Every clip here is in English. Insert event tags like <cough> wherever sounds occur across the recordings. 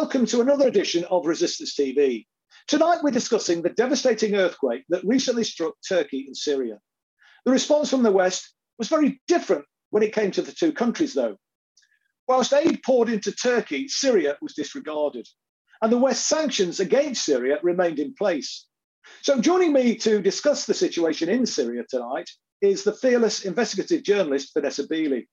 welcome to another edition of Resistance TV. Tonight, we're discussing the devastating earthquake that recently struck Turkey and Syria. The response from the West was very different when it came to the two countries, though. Whilst aid poured into Turkey, Syria was disregarded, and the West sanctions against Syria remained in place. So, joining me to discuss the situation in Syria tonight is the fearless investigative journalist Vanessa Beeley.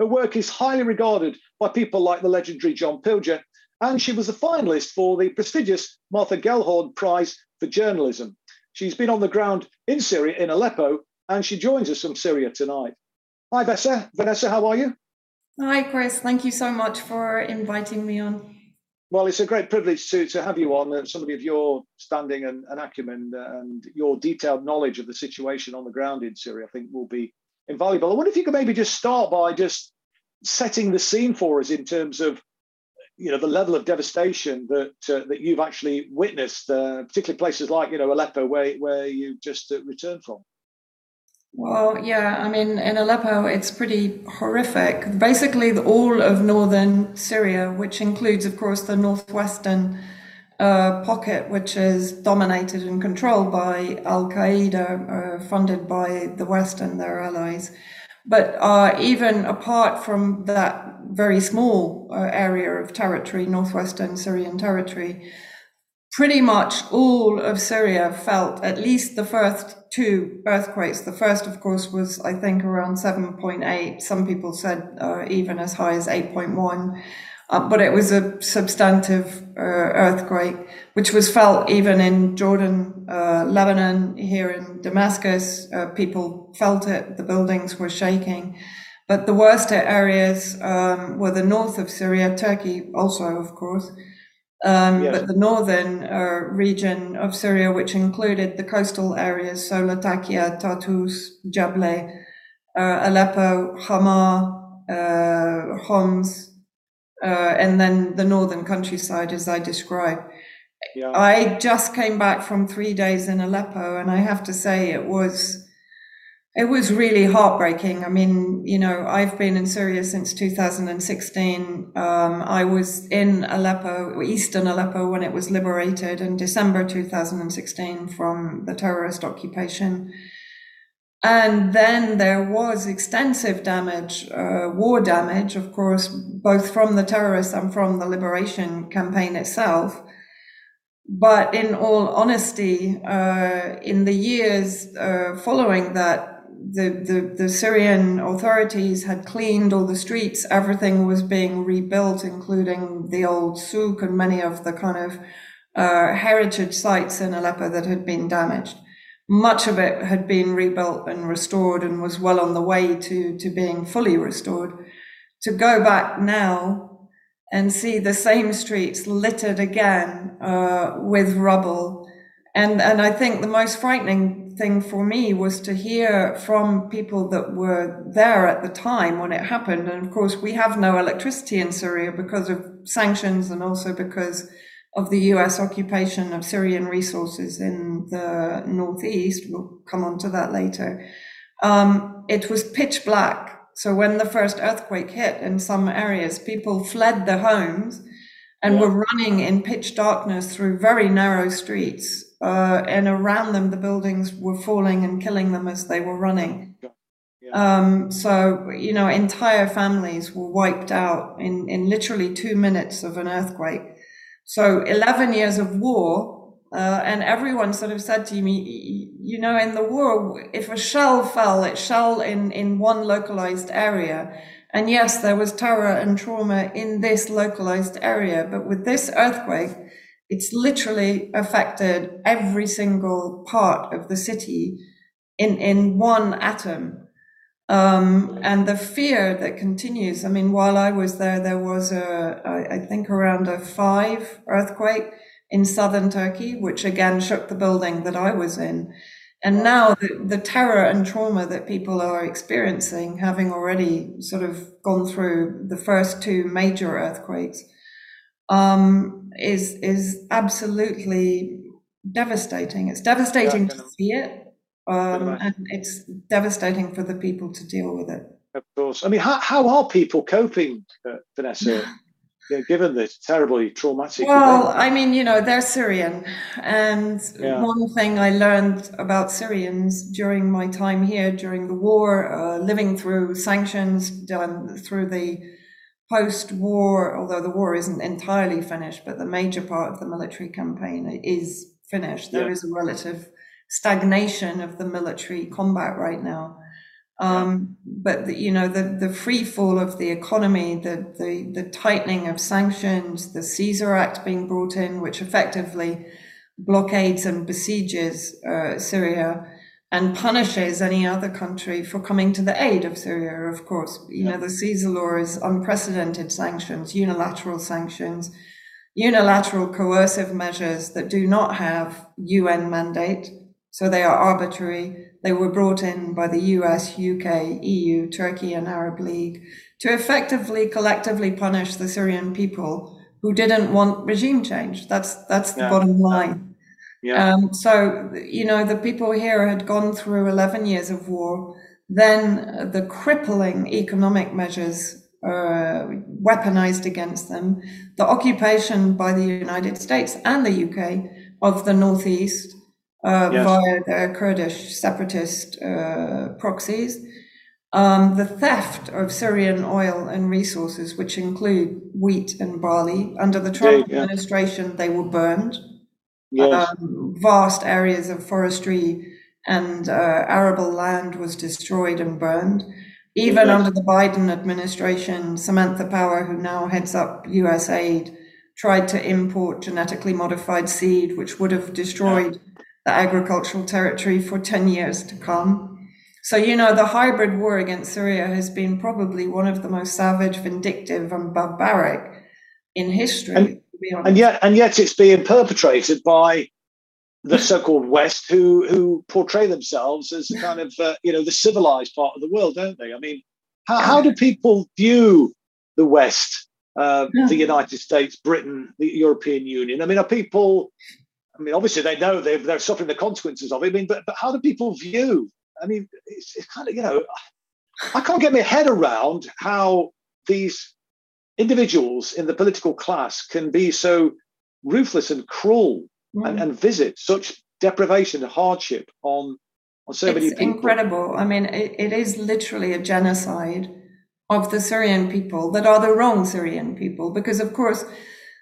Her work is highly regarded by people like the legendary John Pilger, and she was a finalist for the prestigious Martha Gellhorn Prize for Journalism. She's been on the ground in Syria, in Aleppo, and she joins us from Syria tonight. Hi, Vanessa. Vanessa, how are you? Hi, Chris. Thank you so much for inviting me on. Well, it's a great privilege to, to have you on, uh, somebody of your standing and, and acumen and your detailed knowledge of the situation on the ground in Syria, I think will be invaluable. I wonder if you could maybe just start by just setting the scene for us in terms of you know the level of devastation that uh, that you've actually witnessed, uh, particularly places like you know Aleppo, where where you just uh, returned from. Well, yeah, I mean, in Aleppo, it's pretty horrific. Basically, all of northern Syria, which includes, of course, the northwestern uh, pocket, which is dominated and controlled by Al Qaeda, uh, funded by the West and their allies. But uh, even apart from that very small uh, area of territory, northwestern Syrian territory, pretty much all of Syria felt at least the first two earthquakes. The first, of course, was, I think, around 7.8. Some people said uh, even as high as 8.1. Uh, but it was a substantive uh, earthquake, which was felt even in Jordan, uh, Lebanon, here in Damascus. Uh, people felt it. The buildings were shaking. But the worst areas um, were the north of Syria, Turkey also, of course. Um, yes. But the northern uh, region of Syria, which included the coastal areas, so Latakia, Tartus, Jableh, uh, Aleppo, Hama, uh, Homs, uh, and then the northern countryside, as I describe. Yeah. I just came back from three days in Aleppo, and I have to say it was it was really heartbreaking. I mean, you know, I've been in Syria since 2016. Um, I was in Aleppo, eastern Aleppo, when it was liberated in December 2016 from the terrorist occupation. And then there was extensive damage, uh, war damage, of course, both from the terrorists and from the liberation campaign itself. But in all honesty, uh, in the years uh, following that, the, the, the Syrian authorities had cleaned all the streets. Everything was being rebuilt, including the old souk and many of the kind of uh, heritage sites in Aleppo that had been damaged. Much of it had been rebuilt and restored and was well on the way to, to being fully restored. To go back now and see the same streets littered again uh, with rubble. And, and I think the most frightening thing for me was to hear from people that were there at the time when it happened. And of course, we have no electricity in Syria because of sanctions and also because of the US occupation of Syrian resources in the northeast. We'll come on to that later. Um, it was pitch black. So when the first earthquake hit in some areas, people fled their homes and yeah. were running in pitch darkness through very narrow streets uh, and around them the buildings were falling and killing them as they were running. Yeah. Um, so you know, entire families were wiped out in in literally two minutes of an earthquake. So eleven years of war. Uh, and everyone sort of said to me, you know, in the war, if a shell fell, it fell in, in one localized area. And yes, there was terror and trauma in this localized area. But with this earthquake, it's literally affected every single part of the city in, in one atom. Um, and the fear that continues. I mean, while I was there, there was a, I, I think around a five earthquake in southern Turkey, which again shook the building that I was in. And now the, the terror and trauma that people are experiencing, having already sort of gone through the first two major earthquakes, um, is is absolutely devastating. It's devastating yeah, to see it, um, and it's devastating for the people to deal with it. Of course. I mean, how, how are people coping, uh, Vanessa? <sighs> yeah, given the terribly traumatic. Well, event. I mean, you know, they're Syrian. And yeah. one thing I learned about Syrians during my time here, during the war, uh, living through sanctions, done through the post war, although the war isn't entirely finished, but the major part of the military campaign is finished. There yeah. is a relative stagnation of the military combat right now. Um, but the, you know the the free fall of the economy, the, the the tightening of sanctions, the Caesar Act being brought in, which effectively blockades and besieges uh, Syria and punishes any other country for coming to the aid of Syria. Of course, you know the Caesar law is unprecedented sanctions, unilateral sanctions, unilateral coercive measures that do not have UN mandate, so they are arbitrary they were brought in by the US, UK, EU, Turkey, and Arab League to effectively collectively punish the Syrian people who didn't want regime change. That's that's the yeah. bottom line. Yeah. Um, so you know the people here had gone through 11 years of war. Then the crippling economic measures uh, weaponized against them, the occupation by the United States and the UK of the Northeast, uh, yes. via the Kurdish separatist uh, proxies. Um, the theft of Syrian oil and resources, which include wheat and barley, under the Trump yeah, yeah. administration, they were burned. Yes. Um, vast areas of forestry and uh, arable land was destroyed and burned. Even yes. under the Biden administration, Samantha Power, who now heads up USAID, tried to import genetically modified seed, which would have destroyed the agricultural territory for 10 years to come. So, you know, the hybrid war against Syria has been probably one of the most savage, vindictive, and barbaric in history. And, and yet, and yet, it's being perpetrated by the <laughs> so-called West, who who portray themselves as kind of uh, you know the civilized part of the world, don't they? I mean, how, how do people view the West, uh, the United States, Britain, the European Union? I mean, are people I mean, obviously they know they they're suffering the consequences of it. I mean, but, but how do people view? I mean, it's, it's kind of, you know, I can't get my head around how these individuals in the political class can be so ruthless and cruel mm. and, and, visit such deprivation and hardship on, on so it's many people. incredible. I mean, it, it is literally a genocide of the Syrian people that are the wrong Syrian people, because of course,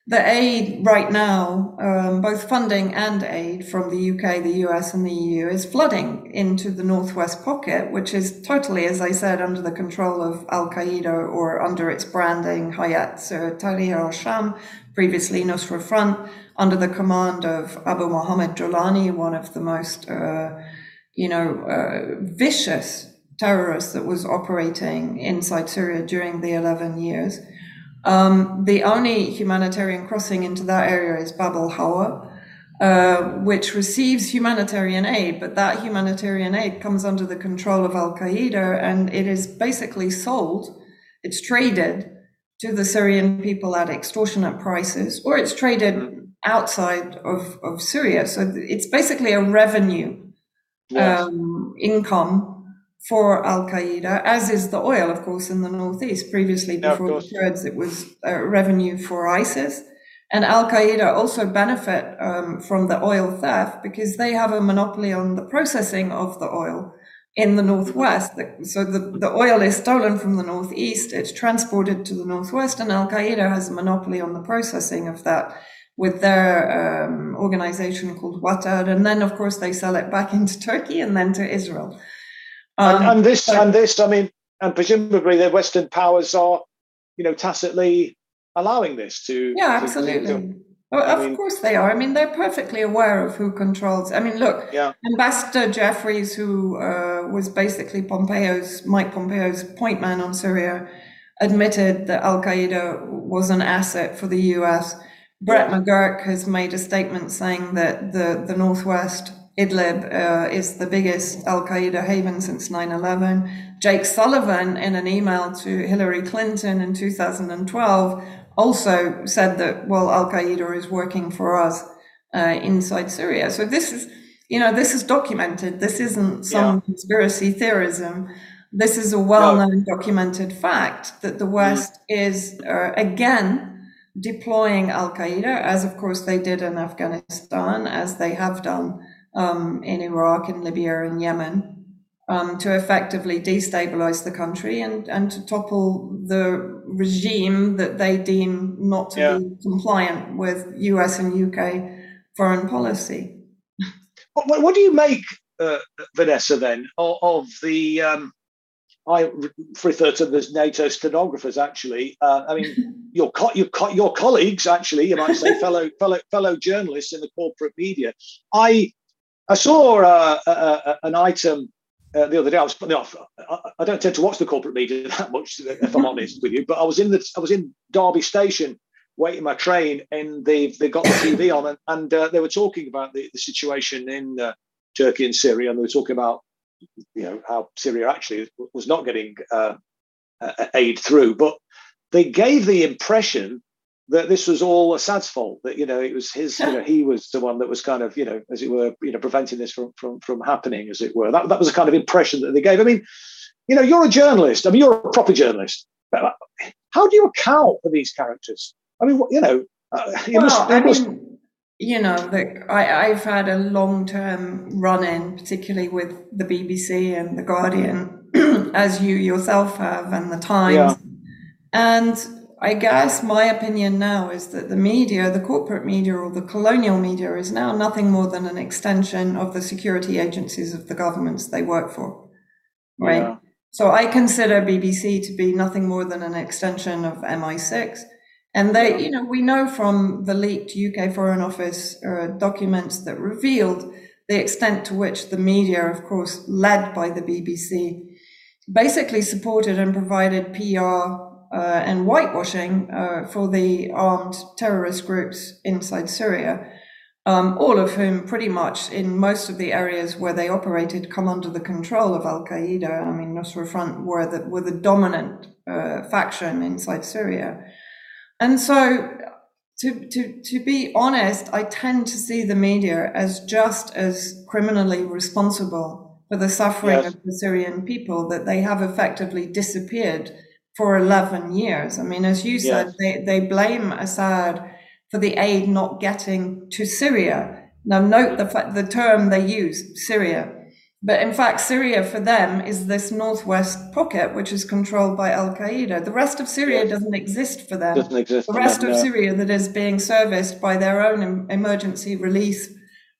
the aid right now, um, both funding and aid from the UK, the US, and the EU, is flooding into the northwest pocket, which is totally, as I said, under the control of Al Qaeda or under its branding Hayat Tahrir al Sham, previously Nusra Front, under the command of Abu Muhammad Julani, one of the most, uh, you know, uh, vicious terrorists that was operating inside Syria during the 11 years. Um, the only humanitarian crossing into that area is Bab al Hawa, uh, which receives humanitarian aid, but that humanitarian aid comes under the control of Al Qaeda and it is basically sold, it's traded to the Syrian people at extortionate prices, or it's traded outside of, of Syria. So it's basically a revenue yes. um, income for Al Qaeda, as is the oil, of course, in the northeast. Previously, before yeah, the Kurds, it was uh, revenue for ISIS. And Al Qaeda also benefit um, from the oil theft because they have a monopoly on the processing of the oil in the northwest. So the, the oil is stolen from the northeast, it's transported to the northwest, and Al Qaeda has a monopoly on the processing of that with their um, organization called Watad. And then, of course, they sell it back <laughs> into Turkey and then to Israel. Um, and, and, this so, and this, I mean, and presumably the Western powers are, you know, tacitly allowing this to. Yeah, absolutely. To, to, of mean, course they are. I mean, they're perfectly aware of who controls. I mean, look, yeah. Ambassador Jeffries, who uh, was basically Pompeo's Mike Pompeo's point man on Syria, admitted that Al Qaeda was an asset for the U.S. Brett. McGurk has made a statement saying that the the Northwest Idlib uh, is the biggest Al Qaeda haven since 9 11. Jake Sullivan, in an email to Hillary Clinton in 2012, also said that, well, Al Qaeda is working for us uh, inside Syria. So this is, you know, this is documented. This isn't some yeah. conspiracy theorism. This is a well known no. documented fact that the West mm. is, uh, again, deploying Al Qaeda, as of course they did in Afghanistan, as they have done um, in Iraq, in Libya, and Yemen. Um, to effectively destabilize the country and, and to topple the regime that they deem not to yeah. be compliant with US and UK foreign policy. What, what do you make, uh, Vanessa, then, of, of the? Um, I refer to them as NATO stenographers. Actually, uh, I mean, <laughs> your, co- your, co- your colleagues, actually, you might say, <laughs> fellow fellow fellow journalists in the corporate media. I I saw uh, a, a, an item uh, the other day. I was no, I don't tend to watch the corporate media <laughs> that much, if I'm honest with you. But I was in the I was in Derby Station waiting my train, and they've they got the TV on, and, and uh, they were talking about the, the situation in uh, Turkey and Syria, and they were talking about you know how Syria actually was not getting uh, aid through, but they gave the impression that this was all Assad's fault. That you know it was his, you know, he was the one that was kind of you know, as it were, you know, preventing this from from from happening, as it were. That that was the kind of impression that they gave. I mean, you know, you're a journalist. I mean, you're a proper journalist. Uh, how do you account for these characters? I mean, you know, uh, you well, must, I must... mean, you know, the, I, I've had a long term run in, particularly with the BBC and the Guardian, <clears throat> as you yourself have, and the Times. Yeah. And I guess my opinion now is that the media, the corporate media or the colonial media, is now nothing more than an extension of the security agencies of the governments they work for. Right. Yeah. So I consider BBC to be nothing more than an extension of MI6. And they, you know, we know from the leaked UK Foreign Office uh, documents that revealed the extent to which the media, of course, led by the BBC, basically supported and provided PR and whitewashing uh, for the armed terrorist groups inside Syria, um, all of whom pretty much in most of the areas where they operated come under the control of Al Qaeda. I mean, Nusra Front were the, were the dominant uh, faction inside Syria. And so, to, to, to be honest, I tend to see the media as just as criminally responsible for the suffering yes. of the Syrian people, that they have effectively disappeared for 11 years. I mean, as you said, they, they blame Assad for the aid not getting to Syria. Now, note the, the term they use, Syria. But in fact, Syria for them is this northwest pocket, which is controlled by Al Qaeda. The rest of Syria yes. doesn't exist for them. Doesn't exist. The rest them, of no. Syria that is being serviced by their own emergency relief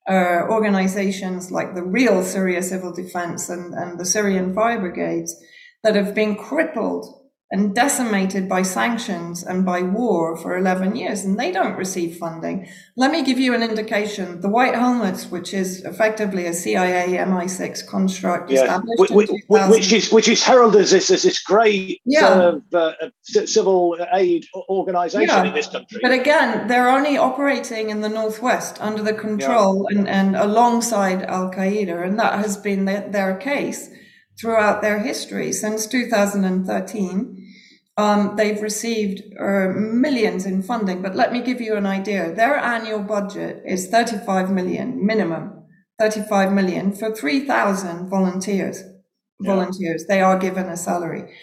uh, organizations like the real Syria Civil Defense and, and the Syrian Fire Brigades that have been crippled and decimated by sanctions and by war for 11 years, and they don't receive funding. Let me give you an indication. The White Helmets, which is effectively a CIA MI6 construct yeah. established which, which, is which is heralded as this, as this great yeah. uh, uh, civil aid organization yeah. in this country. But again, they're only operating in the northwest under the control and, and alongside Al Qaeda, and that has been their, their case throughout their history. Since 2013, um, they've received uh, millions in funding. But let me give you an idea. Their annual budget is 35 million minimum, 35 million for 3,000 volunteers. Yeah. Volunteers. They are given a salary.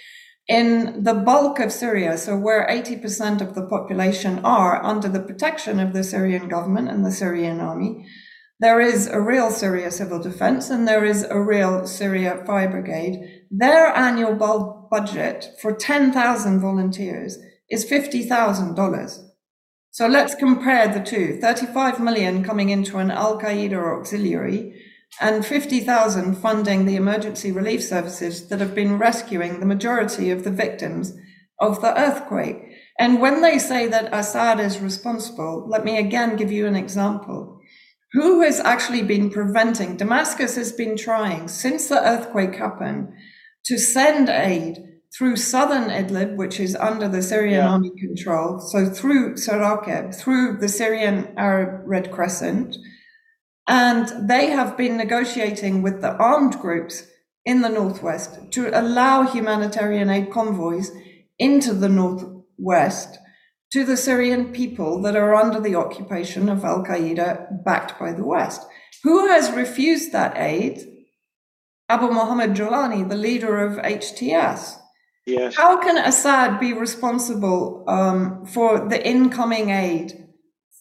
In the bulk of Syria, so where 80% of the population are under the protection of the Syrian government and the Syrian army, there is a real Syria civil defense and there is a real Syria fire brigade. Their annual budget for 10,000 volunteers is $50,000. So let's compare the two 35 million coming into an Al Qaeda auxiliary and 50,000 funding the emergency relief services that have been rescuing the majority of the victims of the earthquake. And when they say that Assad is responsible, let me again give you an example who has actually been preventing? Damascus has been trying since the earthquake happened to send aid through southern Idlib, which is under the Syrian yeah. army control, so through Sarakeb, through the Syrian Arab Red Crescent. And they have been negotiating with the armed groups in the northwest to allow humanitarian aid convoys into the northwest to the Syrian people that are under the occupation of Al Qaeda backed by the West. Who has refused that aid? Abu Mohammed Julani, the leader of HTS. Yes. How can Assad be responsible um, for the incoming aid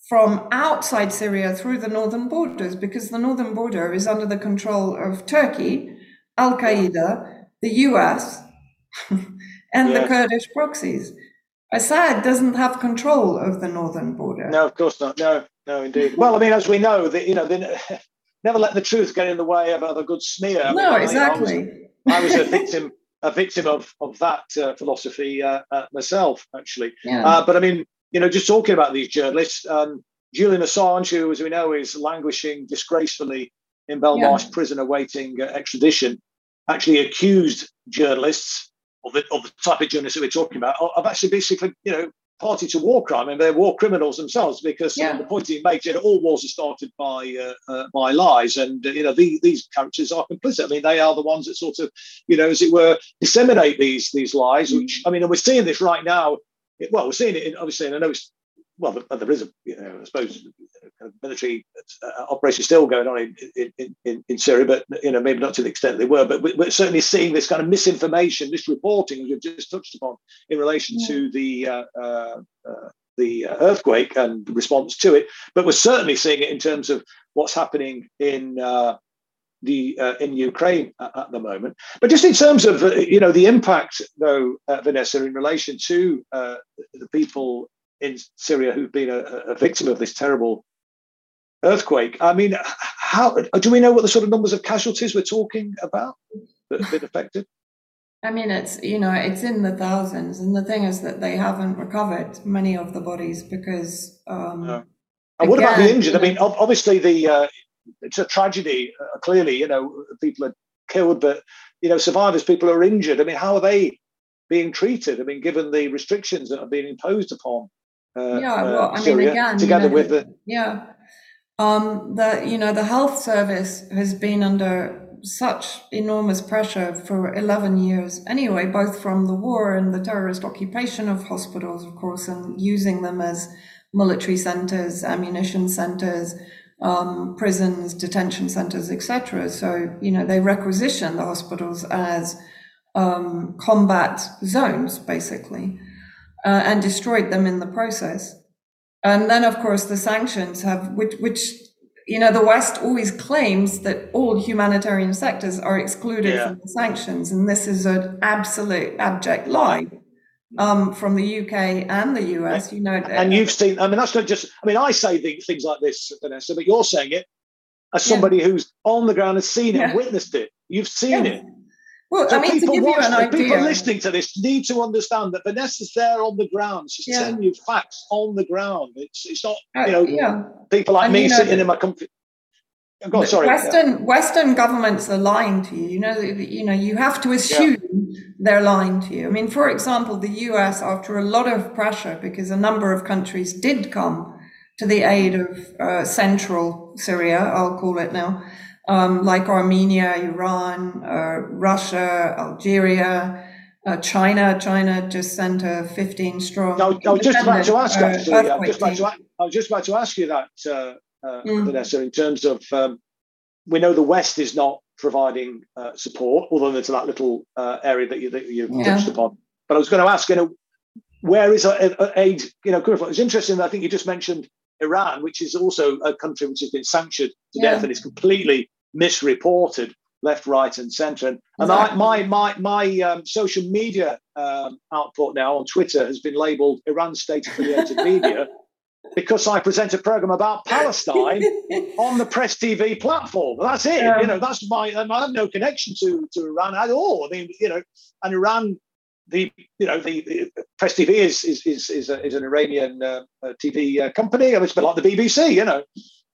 from outside Syria through the northern borders? Because the northern border is under the control of Turkey, Al Qaeda, the US, <laughs> and yes. the Kurdish proxies. Assad doesn't have control of the northern border. No, of course not. No, no, indeed. well, I mean, as we know, that you know, they <laughs> never let the truth get in the way of a good smear. No, mean, exactly. I was, I was a victim a victim of of that uh, philosophy uh, uh, myself, actually. Yeah. Uh, but I mean, you know, just talking about these journalists, um, Julian Assange, who, as we know, is languishing disgracefully in Belmarsh yeah. prison awaiting uh, extradition, actually accused journalists of the, of the type of journalists that we're talking about of actually basically, you know, party to war crime. and they're war criminals themselves because yeah. the point he makes, you know, all wars are started by uh, uh, by lies, and uh, you know the, these characters are complicit. I mean, they are the ones that sort of, you know, as it were, disseminate these these lies. Mm. Which I mean, and we're seeing this right now. Well, we're seeing it in, obviously, and I know it's well, there is a, you know, I suppose, military uh, operation still going on in, in, in, in, Syria, but you know, maybe not to the extent they were. But we're certainly seeing this kind of misinformation, this reporting, as we've just touched upon, in relation yeah. to the uh, uh, uh the earthquake and the response to it. But we're certainly seeing it in terms of what's happening in. Uh, the uh, in Ukraine at, at, the moment, but just in terms of you know the impact, though, Vanessa, in relation to the people in Syria who've been a, a victim of this terrible earthquake. I mean, how do we know what the sort of numbers of casualties we're talking about that have been affected? I mean, it's you know, it's in the thousands, and the thing is that they haven't recovered many of the bodies because. Um. And what again, about the injured? I mean, obviously the uh, it's a tragedy. Uh, clearly, you know, people are killed, but you know, survivors, people are injured. I mean, how are they being treated? I mean, given the restrictions that are being imposed upon uh, yeah, well, I mean, again, together you know, with the yeah, um, the you know the health service has been under such enormous pressure for 11 years anyway, both from the war and the terrorist occupation of hospitals, of course, and using them as military centers, ammunition centers, um, prisons, detention centers, etc. So you know they requisition the hospitals as um, combat zones, basically uh, and destroyed them in the process. And then, of course, the sanctions have, which, which, you know, the West always claims that all humanitarian sectors are excluded yeah. from the sanctions, and this is an absolute abject lie um, from the UK and the US. You know, and you've seen. I mean, that's not just. I mean, I say things like this, Vanessa, but you're saying it as somebody yeah. who's on the ground, has seen it, yeah. witnessed it. You've seen it. Well, so I mean, people, watch, people listening to this need to understand that Vanessa's there on the ground. She's yeah. telling you facts on the ground. It's it's not uh, you know yeah. people like and me sitting in my comfort. God, sorry. Western yeah. Western governments are lying to you. You know, you know, you have to assume they're lying to you. I mean, for example, the U.S. after a lot of pressure because a number of countries did come to the aid of uh, central Syria, I'll call it now um, like Armenia, Iran, uh, Russia, Algeria, uh, China. China just sent a 15 strong. I, I was just about to ask, uh, actually. I was, just about to, I was just about to ask you that, uh, uh, mm. Vanessa, in terms of um, we know the West is not providing uh, support, although there's that little area that you, that you yeah. touched upon. But I was going to ask, you know, where is aid, you know, coming from? It's interesting. I think you just mentioned Iran, which is also a country which has been sanctioned to yeah. death and is completely misreported left, right, and centre. And, exactly. my my my um, social media um, output now on Twitter has been labelled Iran state affiliated <laughs> media because I present a program about Palestine <laughs> on the Press TV platform. That's it. You know, that's my. I have no connection to to Iran at all. I mean, you know, and Iran. The you know the, the Press TV is is is is, a, is an Iranian uh, TV uh, company. It's a bit like the BBC, you know.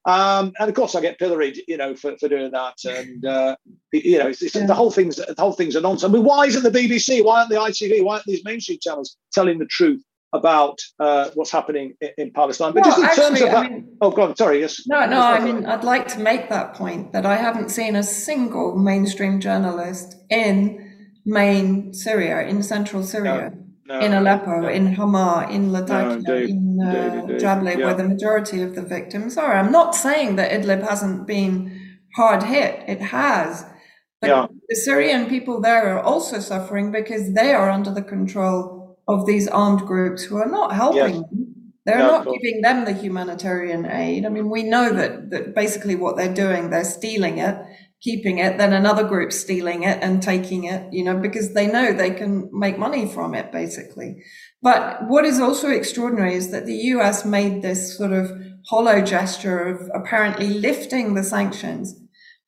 Um, and of course, I get pilloried, you know, for, for doing that. And uh, you know, it's, it's, yeah. the whole thing's the whole thing's a nonsense. I mean, why isn't the BBC? Why aren't the ITV? Why aren't these mainstream channels telling the truth about uh, what's happening in, in Palestine? But well, just in actually, terms of that, I mean, oh, go on. Sorry, yes. No, no. I mean, I'd like to make that point that I haven't seen a single mainstream journalist in main Syria, in central Syria. No no, in Aleppo, no. in Hama, in Latakia, in uh, Jableh, yeah. where the majority of the victims are. I'm not saying that Idlib hasn't been hard hit. It has. But yeah. the Syrian people there are also suffering because they are under the control of these armed groups who are not helping yes. them. They're not giving them the humanitarian aid. I mean, we know that, that basically what they're doing, they're stealing it, keeping it, then another group stealing it and taking it, you know, because they know they can make money from it, basically. But what is also extraordinary is that the US made this sort of hollow gesture of apparently lifting the sanctions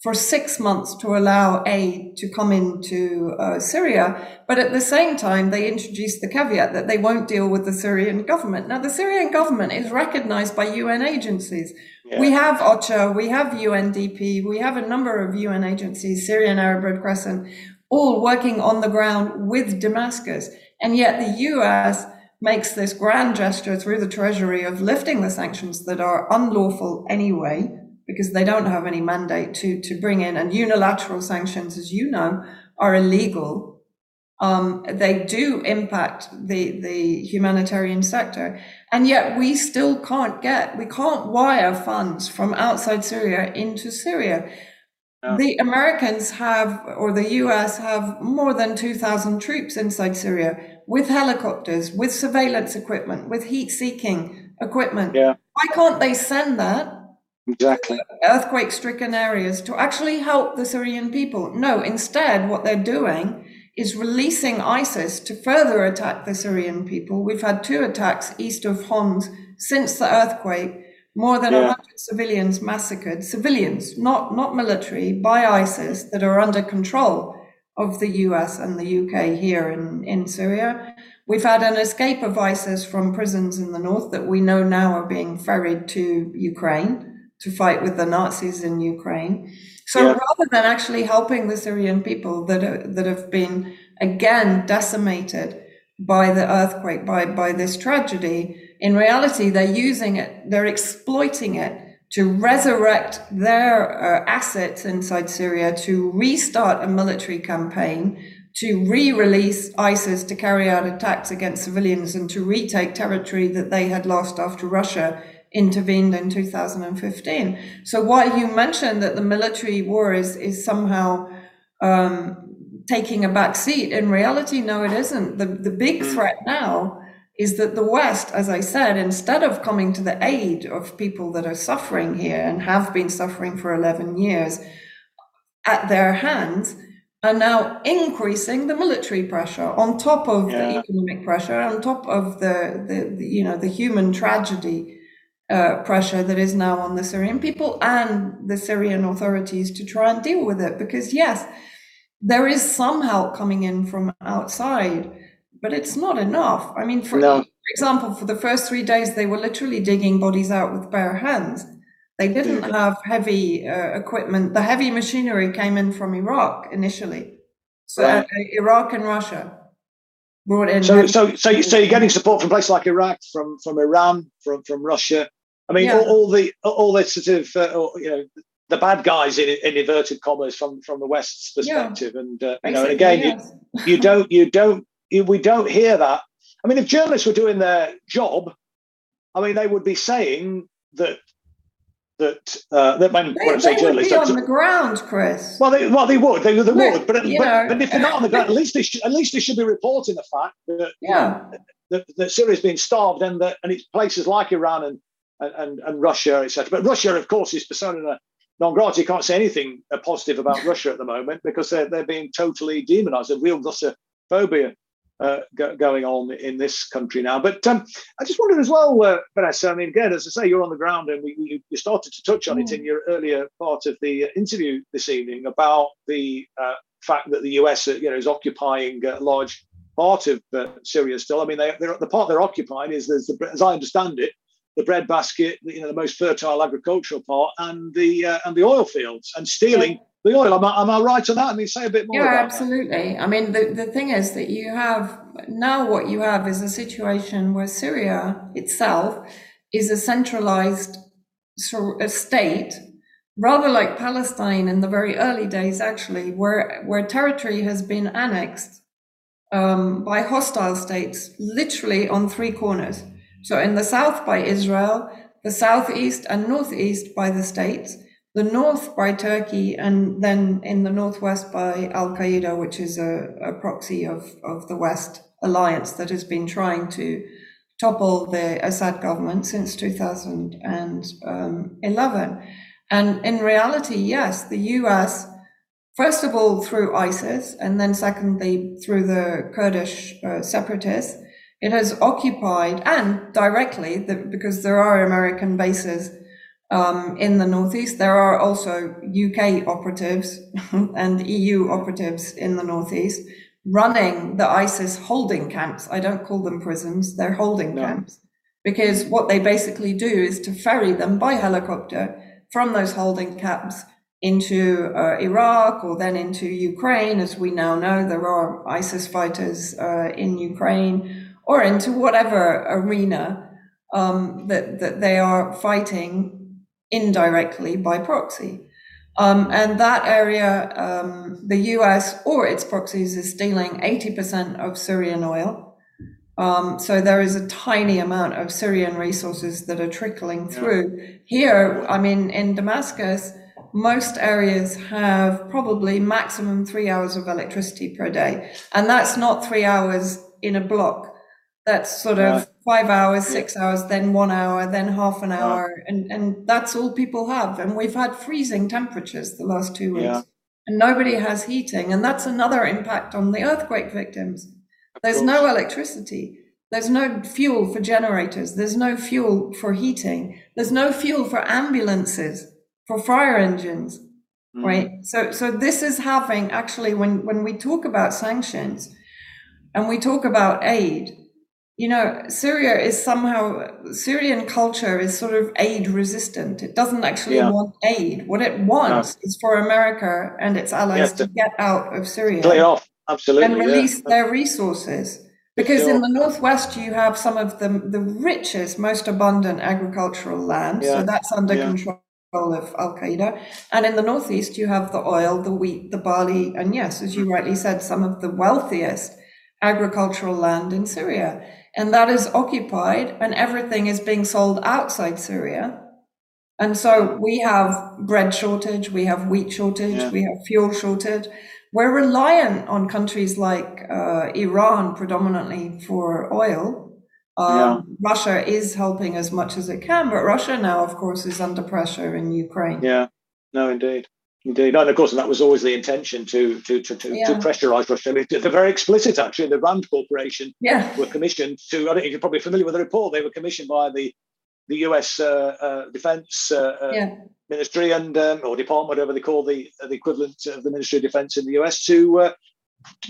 for six months to allow aid to come into uh, Syria. But at the same time, they introduced the caveat that they won't deal with the Syrian government. Now, the Syrian government is recognized by UN agencies. Yeah. We have OCHA, we have UNDP, we have a number of UN agencies, Syrian Arab Red Crescent, all working on the ground with Damascus. And yet the US makes this grand gesture through the Treasury of lifting the sanctions that are unlawful anyway because they don't have any mandate to, to bring in, and unilateral sanctions, as you know, are illegal. Um, they do impact the, the humanitarian sector. And yet we still can't get, we can't wire funds from outside Syria into Syria. The Americans have, or the US have more than 2,000 troops inside Syria with helicopters, with surveillance equipment, with heat seeking equipment. Yeah. Why can't they send that Exactly. Earthquake stricken areas to actually help the Syrian people. No, instead, what they're doing is releasing ISIS to further attack the Syrian people. We've had two attacks east of Homs since the earthquake. More than yeah. 100 civilians massacred, civilians, not, not military, by ISIS that are under control of the US and the UK here in, in Syria. We've had an escape of ISIS from prisons in the north that we know now are being ferried to Ukraine to fight with the Nazis in Ukraine. So yeah. rather than actually helping the Syrian people that are, that have been again decimated by the earthquake, by by this tragedy, in reality they're using it, they're exploiting it to resurrect their uh, assets inside Syria, to restart a military campaign, to re-release ISIS to carry out attacks against civilians and to retake territory that they had lost after Russia intervened in 2015. So while you mentioned that the military war is, is somehow um, taking a back seat, in reality, no, it isn't. The, the big threat now is that the West, as I said, instead of coming to the aid of people that are suffering here and have been suffering for 11 years at their hands, are now increasing the military pressure on top of yeah. the economic pressure, on top of the, the, the you know the human tragedy uh, pressure that is now on the Syrian people and the Syrian authorities to try and deal with it. Because, yes, there is some help coming in from outside, but it's not enough. I mean, for, no. for example, for the first three days, they were literally digging bodies out with bare hands. They didn't have heavy uh, equipment. The heavy machinery came in from Iraq initially. So right. uh, Iraq and Russia brought in. So, so, so, so you're getting support from places like Iraq, from from Iran, from from Russia, I mean, yeah. all, all, the all the sort of uh, you know the bad guys in, in inverted commas from from the West's perspective, yeah. and uh, you know, and again, yes. you, you don't you don't you, we don't hear that. I mean, if journalists were doing their job, I mean, they would be saying that that uh, that when, they, when I say journalists, would be on the ground, Chris. Well, they, well, they would, they, they would, but, but, but, if they're not on the ground, at least they should, at least they should be reporting the fact that yeah. that, that Syria is being starved, and that and it's places like Iran and and, and, and Russia, etc. But Russia, of course, is persona non grata. You can't say anything uh, positive about Russia at the moment because they're, they're being totally demonized. A real Russophobia uh, go, going on in this country now. But um, I just wondered as well, uh, Vanessa, I mean, again, as I say, you're on the ground and we, you, you started to touch on mm. it in your earlier part of the interview this evening about the uh, fact that the US uh, you know, is occupying a large part of uh, Syria still. I mean, they, the part they're occupying is, the, as I understand it, the breadbasket, you know, the most fertile agricultural part, and the uh, and the oil fields, and stealing yeah. the oil. Am I, am I right on that? I mean, say a bit more. Yeah, absolutely. That. I mean, the, the thing is that you have now what you have is a situation where Syria itself is a centralized state, rather like Palestine in the very early days, actually, where where territory has been annexed um, by hostile states, literally on three corners. So in the south by Israel, the southeast and northeast by the states, the north by Turkey, and then in the northwest by Al Qaeda, which is a, a, proxy of, of the West alliance that has been trying to topple the Assad government since 2011. And in reality, yes, the US, first of all, through ISIS, and then secondly, through the Kurdish uh, separatists, it has occupied and directly, the, because there are American bases um, in the Northeast. There are also UK operatives <laughs> and EU operatives in the Northeast running the ISIS holding camps. I don't call them prisons, they're holding no. camps. Because what they basically do is to ferry them by helicopter from those holding camps into uh, Iraq or then into Ukraine. As we now know, there are ISIS fighters uh, in Ukraine or into whatever arena um, that, that they are fighting indirectly by proxy. Um, and that area, um, the US or its proxies is stealing 80% of Syrian oil. Um, so there is a tiny amount of Syrian resources that are trickling through. Here, I mean, in Damascus, most areas have probably maximum three hours of electricity per day. And that's not three hours in a block. That's sort of five hours, six hours, then one hour, then half an hour, and and that's all people have. And we've had freezing temperatures the last two weeks, yeah. and nobody has heating, and that's another impact on the earthquake victims. There's no electricity. There's no fuel for generators. There's no fuel for heating. There's no fuel for ambulances, for fire engines, mm. right? So, so this is having actually when when we talk about sanctions, and we talk about aid, you know, Syria is somehow, Syrian culture is sort of aid resistant. It doesn't actually yeah. want aid. What it wants no. is for America and its allies to, to, get out of Syria. Play off, absolutely. And release yeah. their resources. Because sure. in the northwest, you have some of the, the richest, most abundant agricultural land. Yeah. So that's under control of Al Qaeda. And in the northeast, you have the oil, the wheat, the barley, and yes, as you rightly said, some of the wealthiest agricultural land in Syria and that is occupied and everything is being sold outside Syria. And so we have bread shortage, we have wheat shortage, yeah. we have fuel shortage. We're reliant on countries like uh, Iran predominantly for oil. Um, yeah. Russia is helping as much as it can, but Russia now, of course, is under pressure in Ukraine. Yeah, no, indeed. Indeed, and of course, and that was always the intention to to to, to, yeah. to pressurise Russia. I mean, they're very explicit, actually. The Rand Corporation yeah. were commissioned to. I don't think you're probably familiar with the report. They were commissioned by the the U.S. Uh, uh, Defense uh, uh, yeah. Ministry and um, or Department, whatever they call the the equivalent of the Ministry of Defense in the U.S. to uh,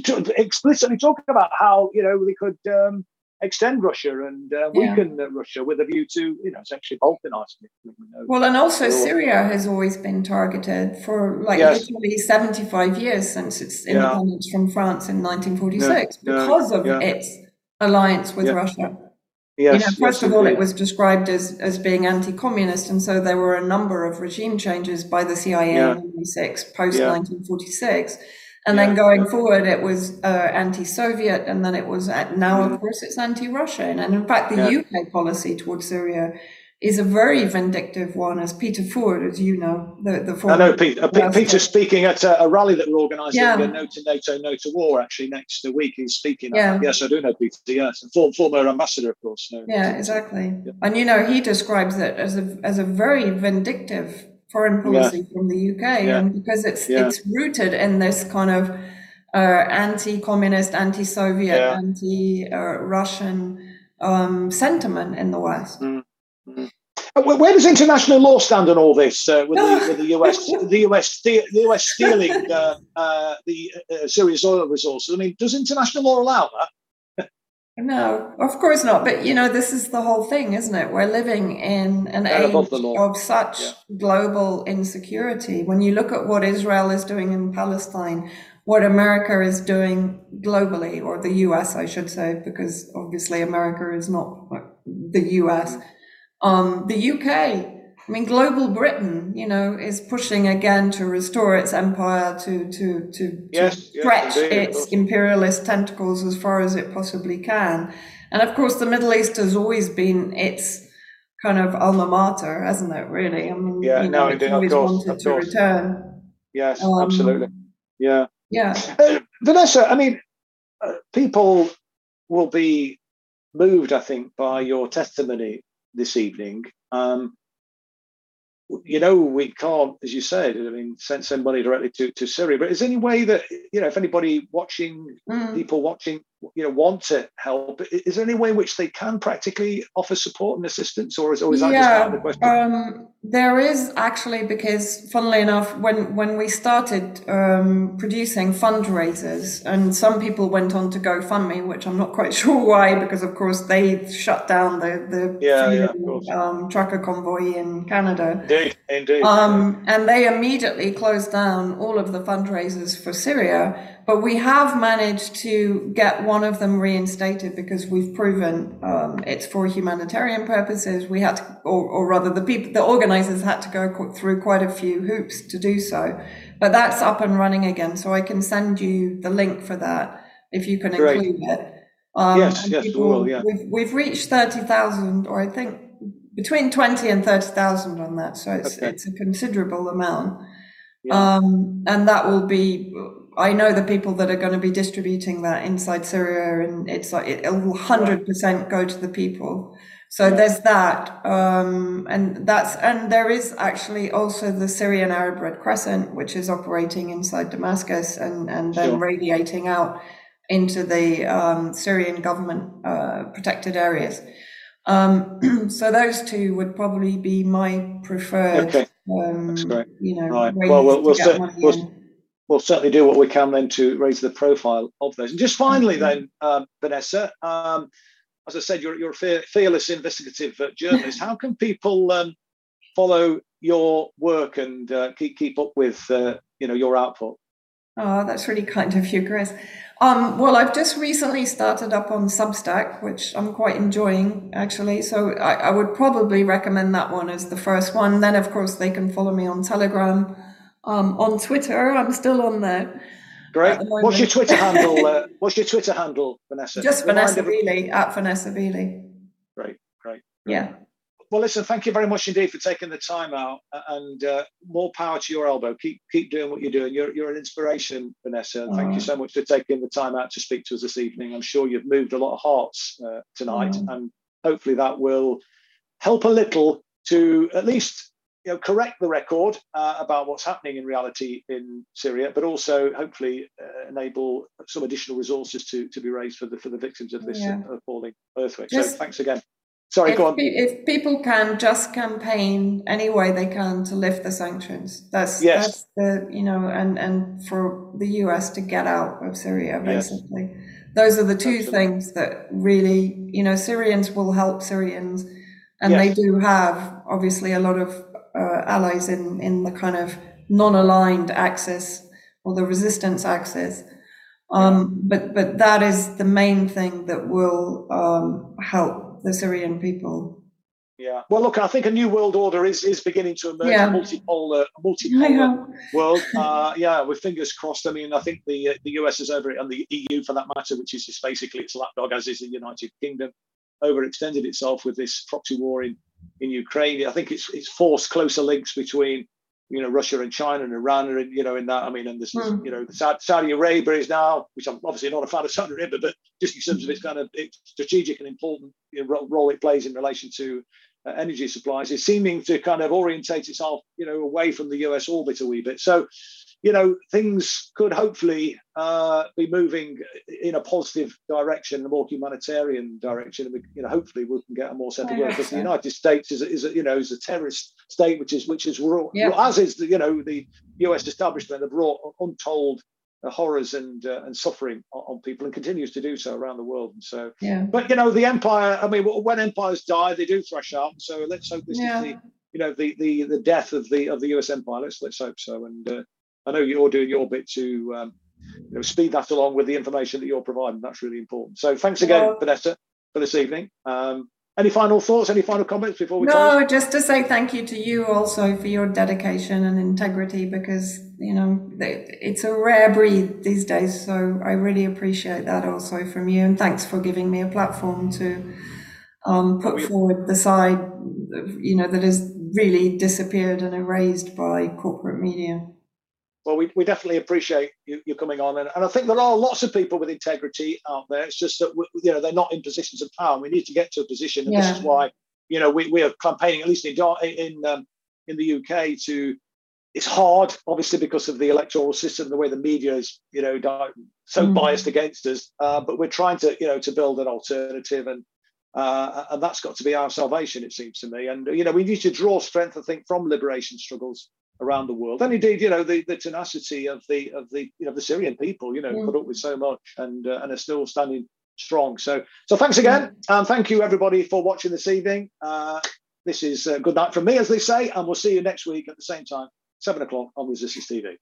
to explicitly talk about how you know they could um, extend Russia and uh, weaken yeah. Russia with a view to, you know, essentially balkanizing it. Well, and also Syria has always been targeted for like yes. literally 75 years since its independence yeah. from France in 1946 yeah. because of its alliance with Russia. Yes, you know, first yes, of all, it was described as, as being anti-communist, and so there were a number of regime changes by the CIA in 1946, post 1946 and yeah. then going forward, it was uh, anti-Soviet, and then it was at, now, of mm. course, it's anti-Russian. And in fact, the yeah. UK policy towards Syria is a very vindictive one, as Peter Ford, as you know, the, the former. I know Peter, uh, Peter speaking at a, a, rally that we're organising, yeah. No to NATO, No to War, actually next week. He's speaking. Yeah. Yes, I do know Peter. Yes, former, former ambassador, of course. No, yeah, exactly. Yeah. And you know, he describes it as a as a very vindictive foreign policy yeah. from the UK, yeah. and because it's yeah. it's rooted in this kind of uh, anti-communist, anti-Soviet, anti-Russian um, sentiment in the West. Mm-hmm. Where does international law stand on all this uh, with, the, with, the, US, <laughs> the US, the, US stealing uh, uh, the uh, Syria's oil resources? I mean, does international law allow that? No, of course not. But you know, this is the whole thing, isn't it? We're living in an age of such yeah. global insecurity. When you look at what Israel is doing in Palestine, what America is doing globally, or the US, I should say, because obviously America is not the US. Um, the UK, I mean, global Britain, you know, is pushing again to restore its empire, to to to, yes, to stretch yes, its imperialist tentacles as far as it possibly can. And of course, the Middle East has always been its kind of alma mater, hasn't it? Really, I mean, yeah, you know, no, indeed, of course, wanted to return. Yes, um, absolutely. Yeah, yeah. Uh, Vanessa, I mean, uh, people will be moved, I think, by your testimony this evening. Um, you know, we can't, as you said, I mean, send, send money directly to, to Syria. But is there any way that, you know, if anybody watching, mm. people watching, you know, want to help, is there any way in which they can practically offer support and assistance, or is, or is that yeah, just out of the question? Um, there is actually, because funnily enough, when, when we started um, producing fundraisers, and some people went on to GoFundMe, which I'm not quite <laughs> sure why, because of course they shut down the, the yeah, yeah, um, trucker convoy in Canada. Indeed, indeed. Um, and they immediately closed down all of the fundraisers for Syria. But we have managed to get one of them reinstated because we've proven um, it's for humanitarian purposes. We had to, or, or, rather, the people, the organizers had to go through quite a few hoops to do so. But that's up and running again. So I can send you the link for that if you can Great. include it. Um, yes, yes, people, we will. Yeah, we've, we've reached thirty thousand, or I think between twenty and thirty thousand on that. So it's okay. it's a considerable amount. Yeah. Um, and that will be I know the people that are going to be distributing that inside Syria, and it's like it will hundred percent go to the people. So there's that, um, and that's and there is actually also the Syrian Arab Red Crescent, which is operating inside Damascus and and then sure. radiating out into the um, Syrian government uh, protected areas. Um, <clears throat> so those two would probably be my preferred. Okay. Um, That's great. You know, right. Well, we'll, we'll, we'll, we'll certainly do what we can then to raise the profile of those. And just finally, mm-hmm. then, um, Vanessa, um, as I said, you're, you're a fearless investigative uh, journalist. <laughs> How can people um, follow your work and uh, keep keep up with uh, you know your output? Oh, that's really kind of you, Chris. Um, well, I've just recently started up on Substack, which I'm quite enjoying actually. So I, I would probably recommend that one as the first one. Then, of course, they can follow me on Telegram um, on Twitter. I'm still on there. Great. What's your Twitter <laughs> handle? Uh, what's your Twitter handle, Vanessa? Just Remind Vanessa Beeley at Vanessa Beeley. Great, great. Yeah. Well, listen. Thank you very much indeed for taking the time out, and uh, more power to your elbow. Keep keep doing what you're doing. You're you're an inspiration, Vanessa. And thank you so much for taking the time out to speak to us this evening. I'm sure you've moved a lot of hearts uh, tonight, and hopefully that will help a little to at least you know, correct the record uh, about what's happening in reality in Syria, but also hopefully uh, enable some additional resources to, to be raised for the for the victims of this yeah. appalling earthquake. Just, so thanks again. Sorry, if, go on. If people can just campaign any way they can to lift the sanctions, that's yes. that's the you know, and and for the US to get out of Syria, basically. Yes. Those are the two Absolutely. things that really, you know, Syrians will help Syrians, and yes. they do have obviously a lot of uh, allies in, in the kind of non-aligned axis or the resistance axis. Um, but but that is the main thing that will um, help the Syrian people. Yeah. Well, look, I think a new world order is is beginning to emerge. Yeah. A multipolar, a multipolar world. <laughs> Uh, yeah, with fingers crossed. I mean, I think the uh, the US is over it, and the EU, for that matter, which is just basically its lapdog, as is the United Kingdom, overextended itself with this proxy war in in Ukraine. I think it's it's forced closer links between you know Russia and China and Iran, and you know in that I mean, and this mm. you know Saudi Arabia is now, which I'm obviously not a fan of Saudi Arabia, but just in terms of its kind of its strategic and important you know, role it plays in relation to uh, energy supplies, is seeming to kind of orientate itself you know away from the US orbit a wee bit. So you know, things could hopefully uh, be moving in a positive direction, a more humanitarian direction. And we, you know, hopefully we can get a more settled world. Because the United States is, a, is a, you know, is a terrorist state, which is which is raw, yeah. as is the, you know the U.S. establishment have brought untold uh, horrors and uh, and suffering on, on, people, and continues to do so around the world. And so, yeah. but you know, the empire. I mean, when empires die, they do thrash out. So let's hope this yeah. is the you know the the the death of the of the U.S. empire. Let's let's hope so. And uh, I know you're doing your bit to um, you know, speed that along with the information that you're providing. That's really important. So thanks again, well, Vanessa, for this evening. Um, any final thoughts? Any final comments before we? No, just to say thank you to you also for your dedication and integrity because you know it's a rare breed these days. So I really appreciate that also from you, and thanks for giving me a platform to um, put forward the side you know, that has really disappeared and erased by corporate media. Well, we, we definitely appreciate you, you coming on, and, and I think there are lots of people with integrity out there. It's just that you know they're not in positions of power. We need to get to a position, and yeah. this is why you know we, we are campaigning at least in in um, in the UK to. It's hard, obviously, because of the electoral system, the way the media is, you know, so mm. biased against us. Uh, but we're trying to, you know, to build an alternative, and uh, and that's got to be our salvation, it seems to me. And you know, we need to draw strength, I think, from liberation struggles around the world, and indeed, you know, the, the tenacity of the of the you know the Syrian people, you know, mm. put up with so much and uh, and are still standing strong. So so thanks again, and thank you everybody for watching this evening. Uh, this is uh, good night from me, as they say, and we'll see you next week at the same time, seven o'clock on Resistance TV.